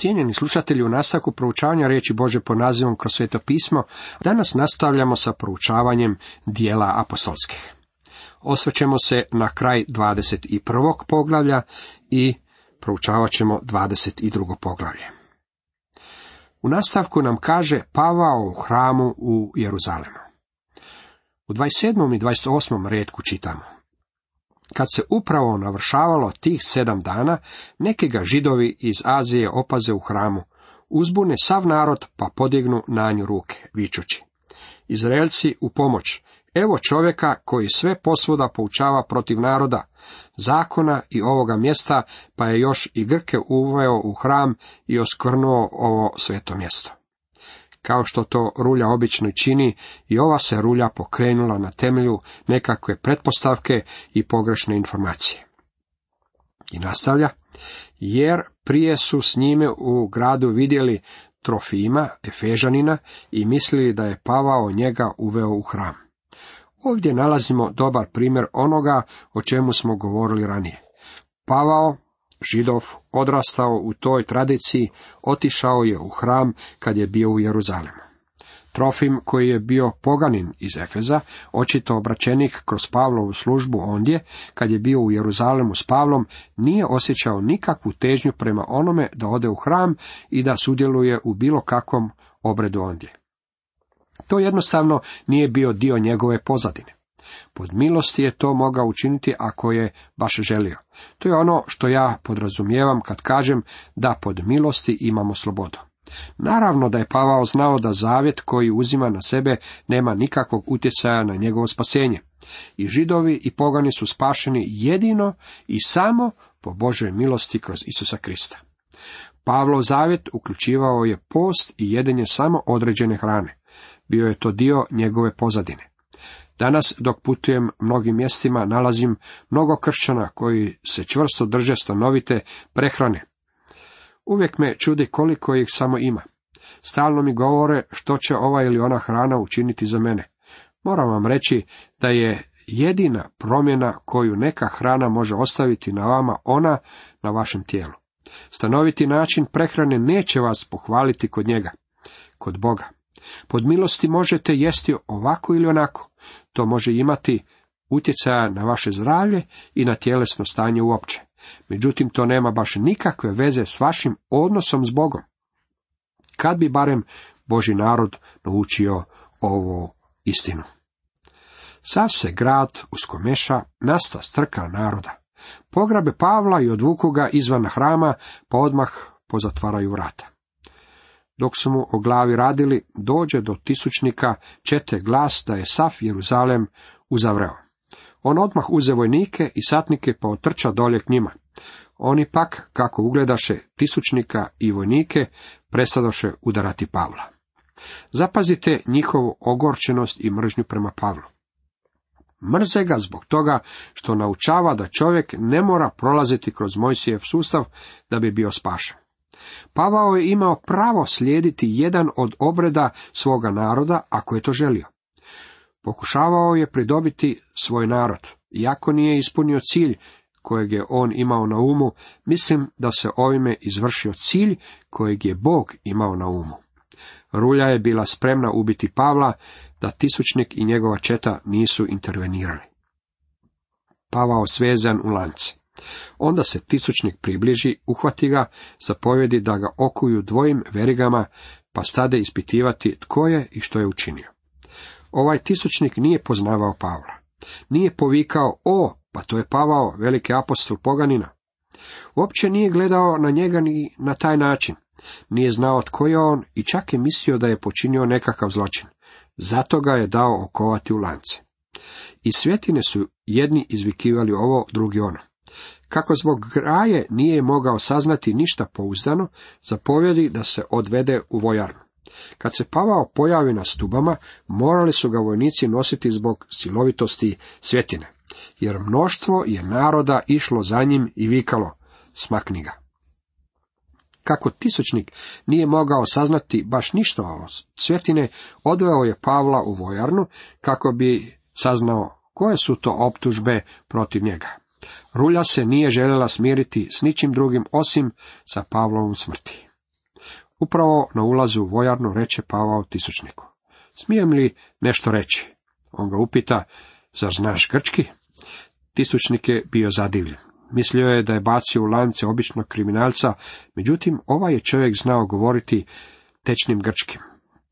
Cijenjeni slušatelji, u nastavku proučavanja riječi Bože po nazivom kroz sveto pismo, danas nastavljamo sa proučavanjem dijela apostolskih. Osvrćemo se na kraj 21. poglavlja i proučavat ćemo 22. poglavlje. U nastavku nam kaže Pavao u hramu u Jeruzalemu. U 27. i 28. redku čitamo. Kad se upravo navršavalo tih sedam dana, neki ga židovi iz Azije opaze u hramu, uzbune sav narod pa podignu na nju ruke, vičući. Izraelci u pomoć, evo čovjeka koji sve posvuda poučava protiv naroda, zakona i ovoga mjesta, pa je još i Grke uveo u hram i oskvrnuo ovo sveto mjesto. Kao što to rulja obično čini, i ova se rulja pokrenula na temelju nekakve pretpostavke i pogrešne informacije. I nastavlja, jer prije su s njime u gradu vidjeli Trofima, Efežanina, i mislili da je Pavao njega uveo u hram. Ovdje nalazimo dobar primjer onoga o čemu smo govorili ranije. Pavao, židov, odrastao u toj tradiciji, otišao je u hram kad je bio u Jeruzalemu. Trofim, koji je bio poganin iz Efeza, očito obraćenik kroz Pavlovu službu ondje, kad je bio u Jeruzalemu s Pavlom, nije osjećao nikakvu težnju prema onome da ode u hram i da sudjeluje u bilo kakvom obredu ondje. To jednostavno nije bio dio njegove pozadine. Pod milosti je to mogao učiniti ako je baš želio. To je ono što ja podrazumijevam kad kažem da pod milosti imamo slobodu. Naravno da je Pavao znao da zavjet koji uzima na sebe nema nikakvog utjecaja na njegovo spasenje. I židovi i pogani su spašeni jedino i samo po Božoj milosti kroz Isusa Krista. Pavlov zavjet uključivao je post i jedenje samo određene hrane. Bio je to dio njegove pozadine. Danas, dok putujem mnogim mjestima, nalazim mnogo kršćana koji se čvrsto drže stanovite prehrane. Uvijek me čudi koliko ih samo ima. Stalno mi govore što će ova ili ona hrana učiniti za mene. Moram vam reći da je jedina promjena koju neka hrana može ostaviti na vama ona na vašem tijelu. Stanoviti način prehrane neće vas pohvaliti kod njega, kod Boga. Pod milosti možete jesti ovako ili onako. To može imati utjecaja na vaše zdravlje i na tjelesno stanje uopće. Međutim, to nema baš nikakve veze s vašim odnosom s Bogom. Kad bi barem Boži narod naučio ovu istinu. Sav se grad uskomeša, nasta strka naroda. Pograbe Pavla i odvuku ga izvan hrama, pa odmah pozatvaraju vrata. Dok su mu o glavi radili, dođe do tisućnika čete glas da je sav Jeruzalem uzavreo. On odmah uze vojnike i satnike pa otrča dolje k njima. Oni pak, kako ugledaše tisućnika i vojnike, presadoše udarati Pavla. Zapazite njihovu ogorčenost i mržnju prema Pavlu. Mrze ga zbog toga što naučava da čovjek ne mora prolaziti kroz Mojsijev sustav da bi bio spašen. Pavao je imao pravo slijediti jedan od obreda svoga naroda ako je to želio. Pokušavao je pridobiti svoj narod, iako nije ispunio cilj kojeg je on imao na umu, mislim da se ovime izvršio cilj kojeg je Bog imao na umu. Rulja je bila spremna ubiti Pavla, da tisućnik i njegova četa nisu intervenirali. Pavao svezan u lance. Onda se tisućnik približi, uhvati ga, zapovjedi da ga okuju dvojim verigama, pa stade ispitivati tko je i što je učinio. Ovaj tisućnik nije poznavao Pavla. Nije povikao, o, pa to je Pavao, veliki apostol poganina. Uopće nije gledao na njega ni na taj način. Nije znao tko je on i čak je mislio da je počinio nekakav zločin. Zato ga je dao okovati u lance. I svjetine su jedni izvikivali ovo, drugi ono. Kako zbog graje nije mogao saznati ništa pouzdano, zapovjedi da se odvede u vojarnu. Kad se Pavao pojavi na stubama, morali su ga vojnici nositi zbog silovitosti svjetine, jer mnoštvo je naroda išlo za njim i vikalo, smakni ga. Kako tisućnik nije mogao saznati baš ništa o svjetine, odveo je Pavla u vojarnu kako bi saznao koje su to optužbe protiv njega. Rulja se nije željela smiriti s ničim drugim osim sa Pavlovom smrti. Upravo na ulazu u vojarnu reče Pavao tisućniku. Smijem li nešto reći? On ga upita, zar znaš grčki? Tisućnik je bio zadivljen. Mislio je da je bacio u lance običnog kriminalca, međutim ovaj je čovjek znao govoriti tečnim grčkim.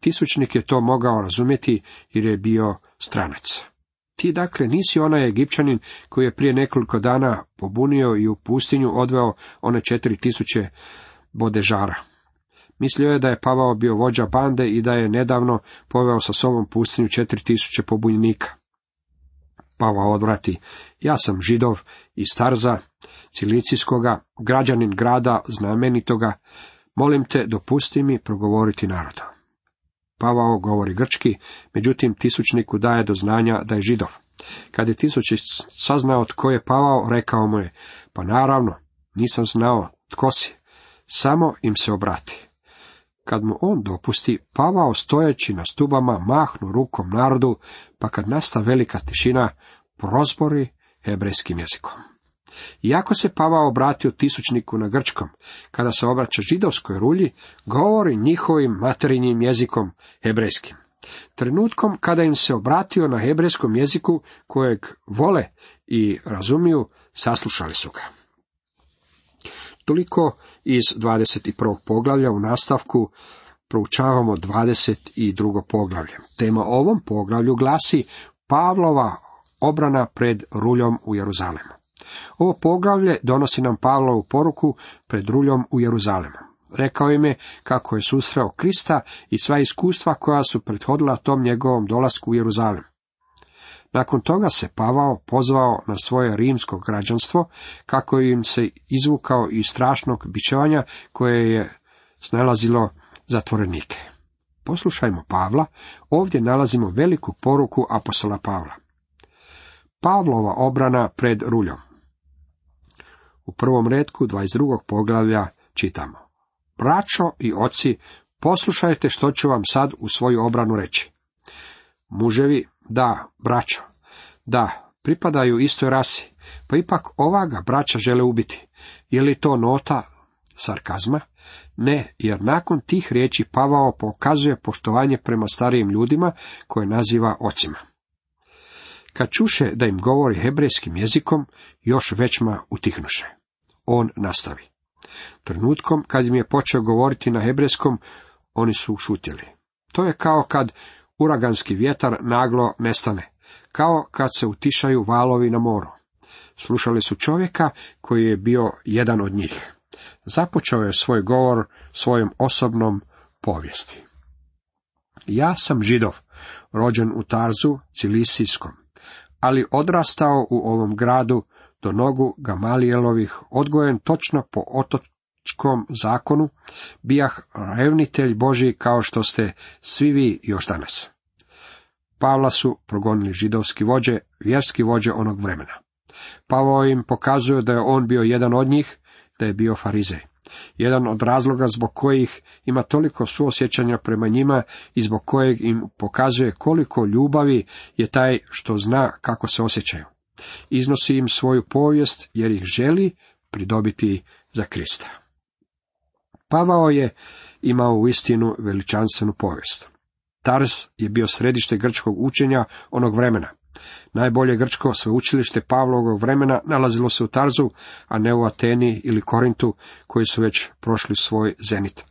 Tisućnik je to mogao razumjeti jer je bio stranac. Ti dakle nisi onaj Egipćanin koji je prije nekoliko dana pobunio i u pustinju odveo one četiri tisuće bodežara. Mislio je da je Pavao bio vođa bande i da je nedavno poveo sa sobom pustinju četiri tisuće pobunjenika. Pavao odvrati, ja sam židov iz Tarza, Cilicijskoga, građanin grada znamenitoga, molim te dopusti mi progovoriti naroda. Pavao govori grčki, međutim tisućniku daje do znanja da je židov. Kad je tisućić saznao tko je Pavao, rekao mu je, pa naravno, nisam znao tko si, samo im se obrati. Kad mu on dopusti, Pavao stojeći na stubama mahnu rukom narodu, pa kad nasta velika tišina, prozbori hebrejskim jezikom. Iako se Pavao obratio tisućniku na grčkom, kada se obraća židovskoj rulji, govori njihovim materinjim jezikom hebrejskim. Trenutkom kada im se obratio na hebrejskom jeziku kojeg vole i razumiju, saslušali su ga. Toliko iz 21. poglavlja u nastavku proučavamo 22. poglavlje. Tema ovom poglavlju glasi Pavlova obrana pred ruljom u Jeruzalemu. Ovo poglavlje donosi nam Pavlovu poruku pred ruljom u Jeruzalemu. Rekao im je kako je susreo Krista i sva iskustva koja su prethodila tom njegovom dolasku u Jeruzalem. Nakon toga se Pavao pozvao na svoje rimsko građanstvo, kako im se izvukao iz strašnog bićevanja koje je snalazilo zatvorenike. Poslušajmo Pavla, ovdje nalazimo veliku poruku apostola Pavla. Pavlova obrana pred ruljom. U prvom redku 22. poglavlja čitamo. Braćo i oci, poslušajte što ću vam sad u svoju obranu reći. Muževi, da, braćo, da, pripadaju istoj rasi, pa ipak ova ga braća žele ubiti. Je li to nota sarkazma? Ne, jer nakon tih riječi Pavao pokazuje poštovanje prema starijim ljudima koje naziva ocima. Kad čuše da im govori hebrejskim jezikom, još većma utihnuše on nastavi. Trenutkom kad im je počeo govoriti na hebrejskom, oni su šutjeli. To je kao kad uraganski vjetar naglo nestane, kao kad se utišaju valovi na moru. Slušali su čovjeka koji je bio jedan od njih. Započeo je svoj govor svojom osobnom povijesti. Ja sam židov, rođen u Tarzu, Cilisijskom, ali odrastao u ovom gradu do nogu Gamalijelovih, odgojen točno po otočkom zakonu, bijah revnitelj Boži kao što ste svi vi još danas. Pavla su progonili židovski vođe, vjerski vođe onog vremena. Pavao im pokazuje da je on bio jedan od njih, da je bio farizej. Jedan od razloga zbog kojih ima toliko suosjećanja prema njima i zbog kojeg im pokazuje koliko ljubavi je taj što zna kako se osjećaju. Iznosi im svoju povijest jer ih želi pridobiti za Krista. Pavao je imao u istinu veličanstvenu povijest. Tars je bio središte grčkog učenja onog vremena. Najbolje grčko sveučilište Pavlovog vremena nalazilo se u Tarzu, a ne u Ateni ili Korintu, koji su već prošli svoj zenit.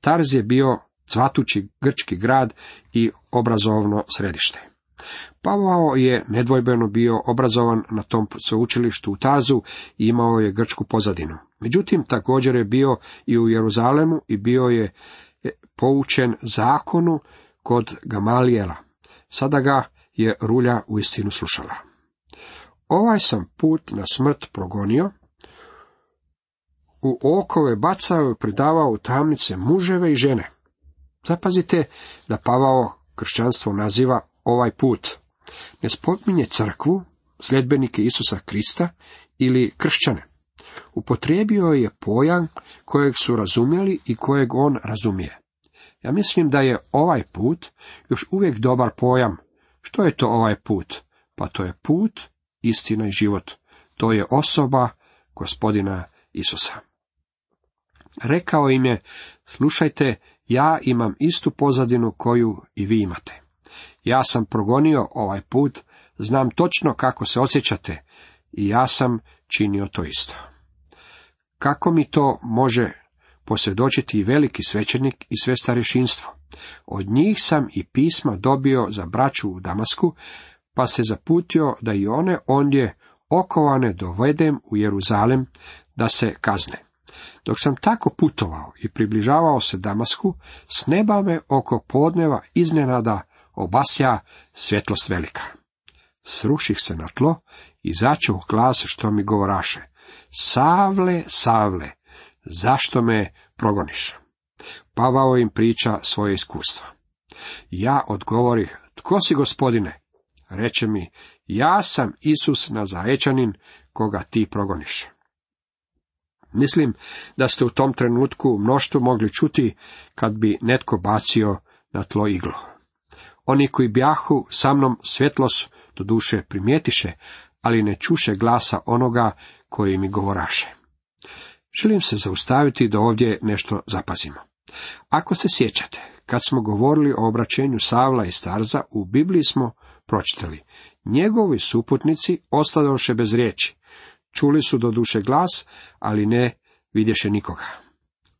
Tarz je bio cvatući grčki grad i obrazovno središte. Pavao je nedvojbeno bio obrazovan na tom sveučilištu u Tazu i imao je grčku pozadinu. Međutim, također je bio i u Jeruzalemu i bio je poučen zakonu kod Gamalijela. Sada ga je rulja u istinu slušala. Ovaj sam put na smrt progonio, u okove bacao i predavao u tamnice muževe i žene. Zapazite da Pavao kršćanstvo naziva ovaj put. Ne spominje crkvu, sljedbenike Isusa Krista ili kršćane. Upotrijebio je pojam kojeg su razumjeli i kojeg on razumije. Ja mislim da je ovaj put još uvijek dobar pojam. Što je to ovaj put? Pa to je put, istina i život. To je osoba gospodina Isusa. Rekao im je, slušajte ja imam istu pozadinu koju i vi imate. Ja sam progonio ovaj put, znam točno kako se osjećate i ja sam činio to isto. Kako mi to može posvjedočiti i veliki svećenik i sve starešinstvo? Od njih sam i pisma dobio za braću u Damasku, pa se zaputio da i one ondje okovane dovedem u Jeruzalem da se kazne. Dok sam tako putovao i približavao se Damasku, s neba me oko podneva iznenada obasja svjetlost velika. Sruših se na tlo i začuh glas što mi govoraše. Savle, Savle, zašto me progoniš? Pavao im priča svoje iskustva. Ja odgovorih, tko si gospodine? Reče mi, ja sam Isus Nazarečanin, koga ti progoniš. Mislim da ste u tom trenutku mnoštvo mogli čuti kad bi netko bacio na tlo iglu. Oni koji bjahu sa mnom svjetlost do duše primijetiše, ali ne čuše glasa onoga koji mi govoraše. Želim se zaustaviti da ovdje nešto zapazimo. Ako se sjećate, kad smo govorili o obraćenju Savla i Starza, u Bibliji smo pročitali. Njegovi suputnici ostadoše bez riječi. Čuli su do duše glas, ali ne vidješe nikoga.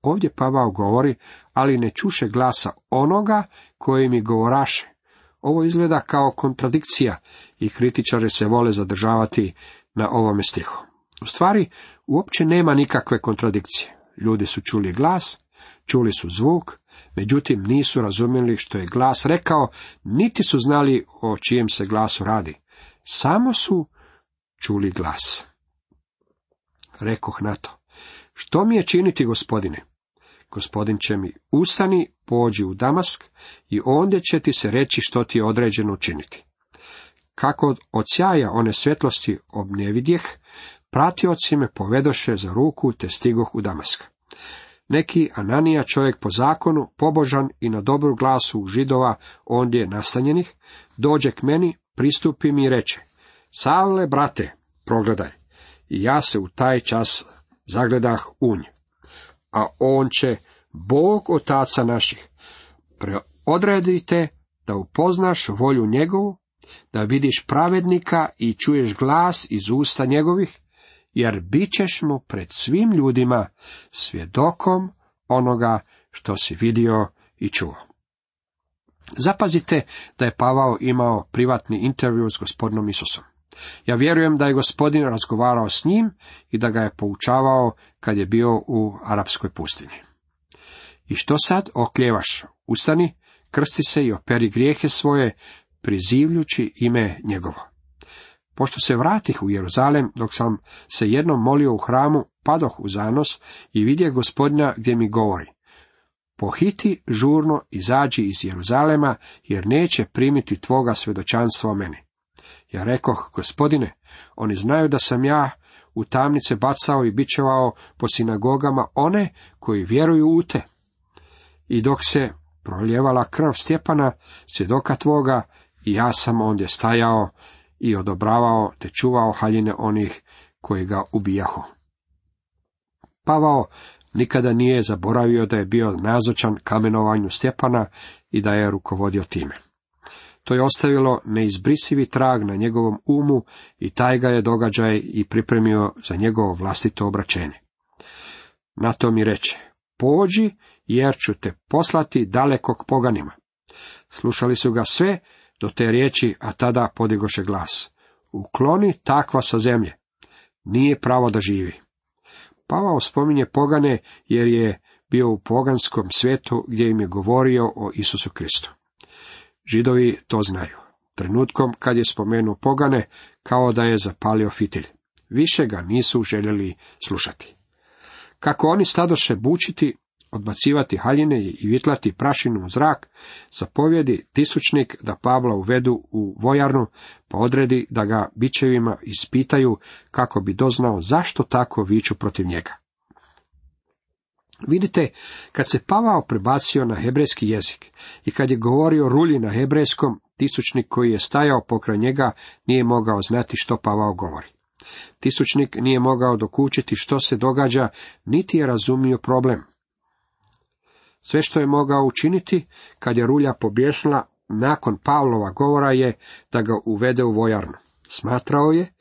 Ovdje Pavao govori, ali ne čuše glasa onoga koji mi govoraše. Ovo izgleda kao kontradikcija i kritičare se vole zadržavati na ovome stihu. U stvari, uopće nema nikakve kontradikcije. Ljudi su čuli glas, čuli su zvuk, međutim nisu razumjeli što je glas rekao, niti su znali o čijem se glasu radi. Samo su čuli glas. Rekoh na to, što mi je činiti, gospodine? Gospodin će mi, ustani, pođi u Damask i ondje će ti se reći što ti je određeno učiniti. Kako od sjaja one svjetlosti obnevidjeh, pratioci me povedoše za ruku te stigoh u Damask. Neki Ananija čovjek po zakonu, pobožan i na dobru glasu židova ondje nastanjenih, dođe k meni, pristupi mi i reče, Savle, brate, progledaj. I ja se u taj čas zagledah unj. A on će, Bog otaca naših, preodredite da upoznaš volju njegovu, da vidiš pravednika i čuješ glas iz usta njegovih, jer bit ćeš mu pred svim ljudima svjedokom onoga što si vidio i čuo. Zapazite da je Pavao imao privatni intervju s gospodinom Isusom. Ja vjerujem da je gospodin razgovarao s njim i da ga je poučavao kad je bio u arapskoj pustinji. I što sad okljevaš? Ustani, krsti se i operi grijehe svoje, prizivljući ime njegovo. Pošto se vratih u Jeruzalem, dok sam se jednom molio u hramu, padoh u zanos i vidje gospodina gdje mi govori. Pohiti žurno izađi iz Jeruzalema, jer neće primiti tvoga svjedočanstva o meni. Ja rekoh, gospodine, oni znaju da sam ja u tamnice bacao i bičevao po sinagogama one koji vjeruju u te. I dok se proljevala krv Stjepana, svjedoka tvoga, i ja sam ondje stajao i odobravao te čuvao haljine onih koji ga ubijahu. Pavao nikada nije zaboravio da je bio nazočan kamenovanju Stjepana i da je rukovodio time. To je ostavilo neizbrisivi trag na njegovom umu i taj ga je događaj i pripremio za njegovo vlastito obraćenje. Na to mi reče, pođi jer ću te poslati dalekog poganima. Slušali su ga sve do te riječi, a tada podigoše glas. Ukloni takva sa zemlje. Nije pravo da živi. Pavao spominje pogane jer je bio u poganskom svijetu gdje im je govorio o Isusu Kristu. Židovi to znaju. Trenutkom kad je spomenuo pogane, kao da je zapalio fitilj. Više ga nisu željeli slušati. Kako oni stadoše bučiti, odbacivati haljine i vitlati prašinu u zrak, zapovjedi tisućnik da Pavla uvedu u vojarnu, pa odredi da ga bićevima ispitaju kako bi doznao zašto tako viču protiv njega. Vidite, kad se Pavao prebacio na hebrejski jezik i kad je govorio rulji na hebrejskom, tisućnik koji je stajao pokraj njega nije mogao znati što Pavao govori. Tisućnik nije mogao dokučiti što se događa, niti je razumio problem. Sve što je mogao učiniti, kad je rulja pobješla nakon Pavlova govora je da ga uvede u vojarnu. Smatrao je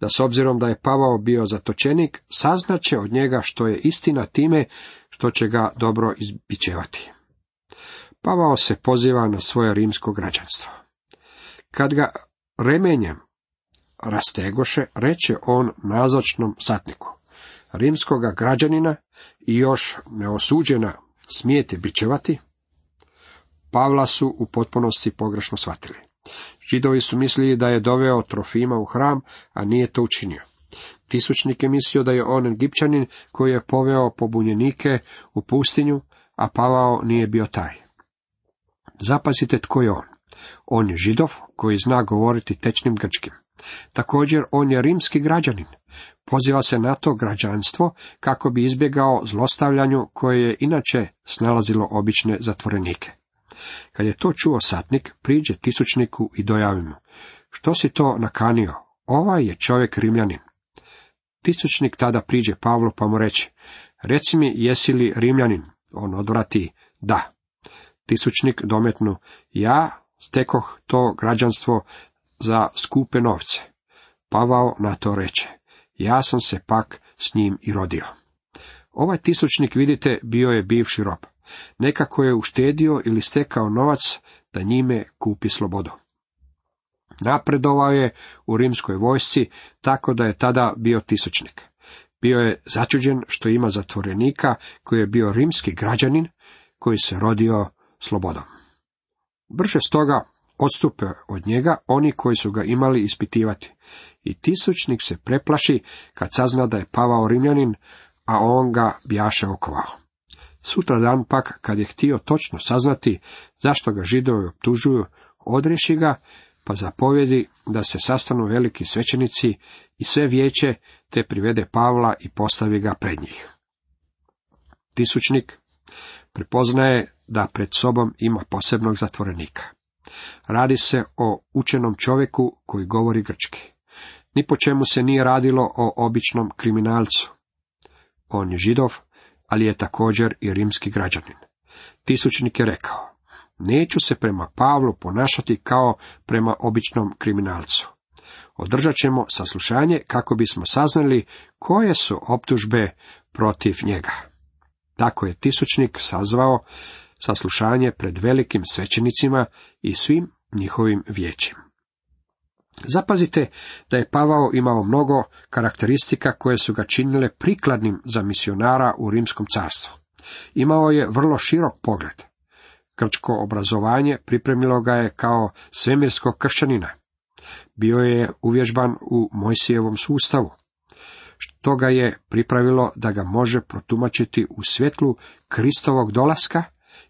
da s obzirom da je Pavao bio zatočenik, saznaće od njega što je istina time što će ga dobro izbićevati. Pavao se poziva na svoje rimsko građanstvo. Kad ga remenjem rastegoše, reče on nazočnom satniku. Rimskoga građanina i još neosuđena smijete bićevati? Pavla su u potpunosti pogrešno shvatili. Židovi su mislili da je doveo Trofima u hram, a nije to učinio. Tisućnik je mislio da je on Egipćanin koji je poveo pobunjenike u pustinju, a Pavao nije bio taj. Zapazite tko je on. On je židov koji zna govoriti tečnim grčkim. Također on je rimski građanin. Poziva se na to građanstvo kako bi izbjegao zlostavljanju koje je inače snalazilo obične zatvorenike. Kad je to čuo satnik, priđe tisućniku i dojavi mu. Što si to nakanio? Ovaj je čovjek rimljanin. Tisućnik tada priđe Pavlu pa mu reče, reci mi jesi li rimljanin? On odvrati, da. Tisućnik dometnu, ja stekoh to građanstvo za skupe novce. Pavao na to reče, ja sam se pak s njim i rodio. Ovaj tisućnik, vidite, bio je bivši rob. Nekako je uštedio ili stekao novac da njime kupi slobodu. Napredovao je u rimskoj vojsci, tako da je tada bio tisućnik. Bio je začuđen što ima zatvorenika koji je bio rimski građanin, koji se rodio slobodom. Brže stoga odstupe od njega oni koji su ga imali ispitivati. I tisućnik se preplaši kad sazna da je pavao rimljanin, a on ga bjaše okovao. Sutra dan pak, kad je htio točno saznati zašto ga židovi optužuju, odreši ga, pa zapovjedi da se sastanu veliki svećenici i sve vijeće, te privede Pavla i postavi ga pred njih. Tisućnik prepoznaje da pred sobom ima posebnog zatvorenika. Radi se o učenom čovjeku koji govori grčki. Ni po čemu se nije radilo o običnom kriminalcu. On je židov, ali je također i rimski građanin. Tisućnik je rekao, neću se prema Pavlu ponašati kao prema običnom kriminalcu. Održat ćemo saslušanje kako bismo saznali koje su optužbe protiv njega. Tako je tisućnik sazvao saslušanje pred velikim svećenicima i svim njihovim vijećima. Zapazite da je Pavao imao mnogo karakteristika koje su ga činile prikladnim za misionara u rimskom carstvu. Imao je vrlo širok pogled. Grčko obrazovanje pripremilo ga je kao svemirskog kršćanina. Bio je uvježban u Mojsijevom sustavu, što ga je pripravilo da ga može protumačiti u svjetlu Kristovog dolaska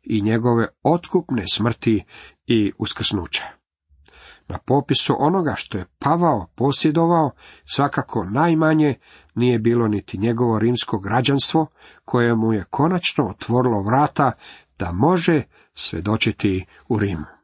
i njegove otkupne smrti i uskrsnuća. Na popisu onoga što je Pavao posjedovao, svakako najmanje nije bilo niti njegovo rimsko građanstvo, koje mu je konačno otvorilo vrata da može svedočiti u Rimu.